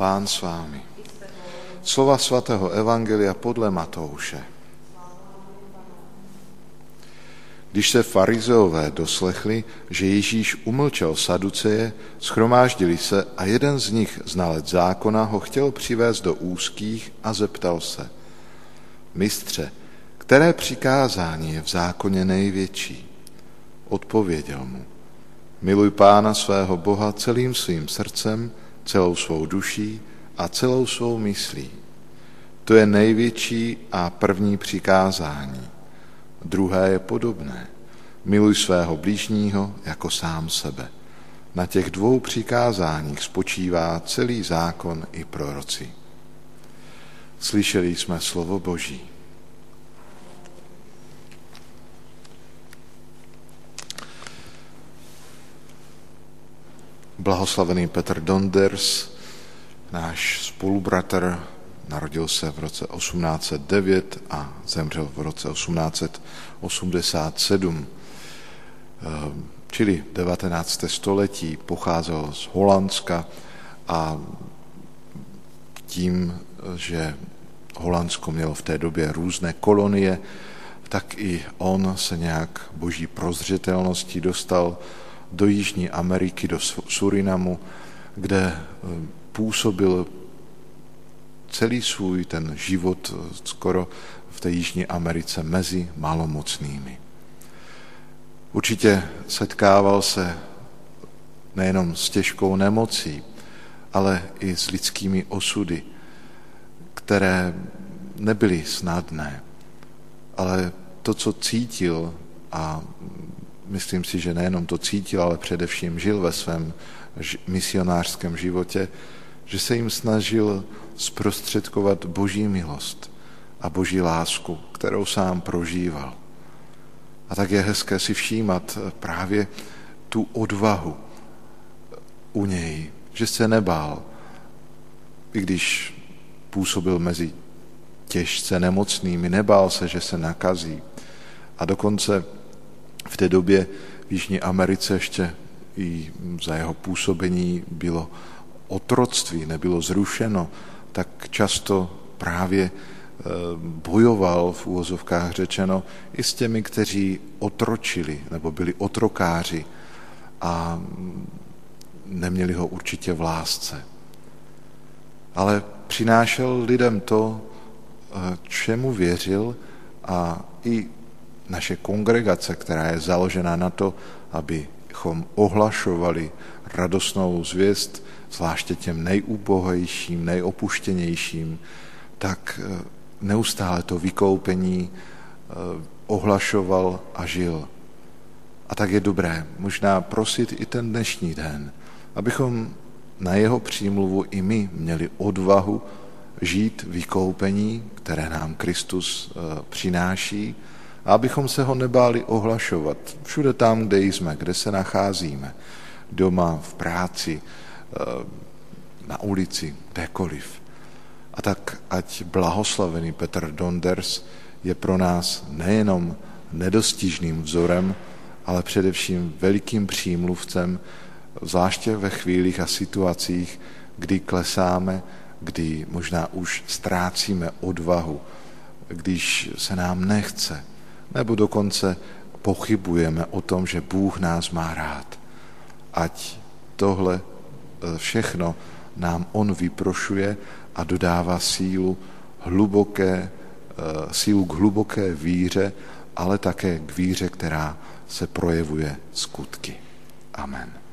Pán s vámi. Slova svatého Evangelia podle Matouše. Když se farizeové doslechli, že Ježíš umlčel saduceje, schromáždili se a jeden z nich, znalec zákona, ho chtěl přivést do úzkých a zeptal se. Mistře, které přikázání je v zákoně největší? Odpověděl mu. Miluj pána svého Boha celým svým srdcem, celou svou duší a celou svou myslí. To je největší a první přikázání. Druhé je podobné. Miluj svého blížního jako sám sebe. Na těch dvou přikázáních spočívá celý zákon i proroci. Slyšeli jsme slovo Boží. Blahoslavený Petr Donders, náš spolubratr, narodil se v roce 1809 a zemřel v roce 1887. Ehm, čili 19. století pocházel z Holandska a tím, že Holandsko mělo v té době různé kolonie, tak i on se nějak boží prozřetelností dostal do Jižní Ameriky, do Surinamu, kde eh, působil celý svůj ten život eh, skoro v té Jižní Americe mezi malomocnými. Určitě setkával se nejenom s těžkou nemocí, ale i s lidskými osudy, které nebyly snadné, ale to, co cítil a myslím si, že nejenom to cítil, ale především žil ve svém misionářském životě, že se jim snažil zprostředkovat boží milost a boží lásku, kterou sám prožíval. A tak je hezké si všímat právě tu odvahu u něj, že se nebál, i když působil mezi těžce nemocnými, nebál se, že se nakazí. A dokonce v té době v Jižní Americe ještě i za jeho působení bylo otroctví, nebylo zrušeno, tak často právě eh, bojoval v úvozovkách řečeno i s těmi, kteří otročili nebo byli otrokáři a neměli ho určitě v lásce. Ale přinášel lidem to, eh, čemu věřil a i naše kongregace, která je založena na to, abychom ohlašovali radostnou zvěst, zvláště těm nejúbohejším, nejopuštěnějším, tak eh, neustále to vykoupení eh, ohlašoval a žil. A tak je dobré možná prosit i ten dnešní den, abychom na jeho přímluvu i my měli odvahu žít vykoupení, které nám Kristus eh, přináší, a abychom se ho nebáli ohlašovat. Všude tam, kde jsme, kde se nacházíme, doma, v práci, eh, na ulici, kdekoliv. A tak ať blahoslavený Petr Donders je pro nás nejenom nedostižným vzorem, ale především velikým přímluvcem, zvláště ve chvílích a situacích, kdy klesáme, kdy možná už ztrácíme odvahu, když se nám nechce, nebo dokonce pochybujeme o tom, že Bůh nás má rád. Ať tohle e, všechno nám On vyprošuje a dodává sílu, hluboké, e, sílu k hluboké víře, ale také k víře, která se projevuje skutky. Amen.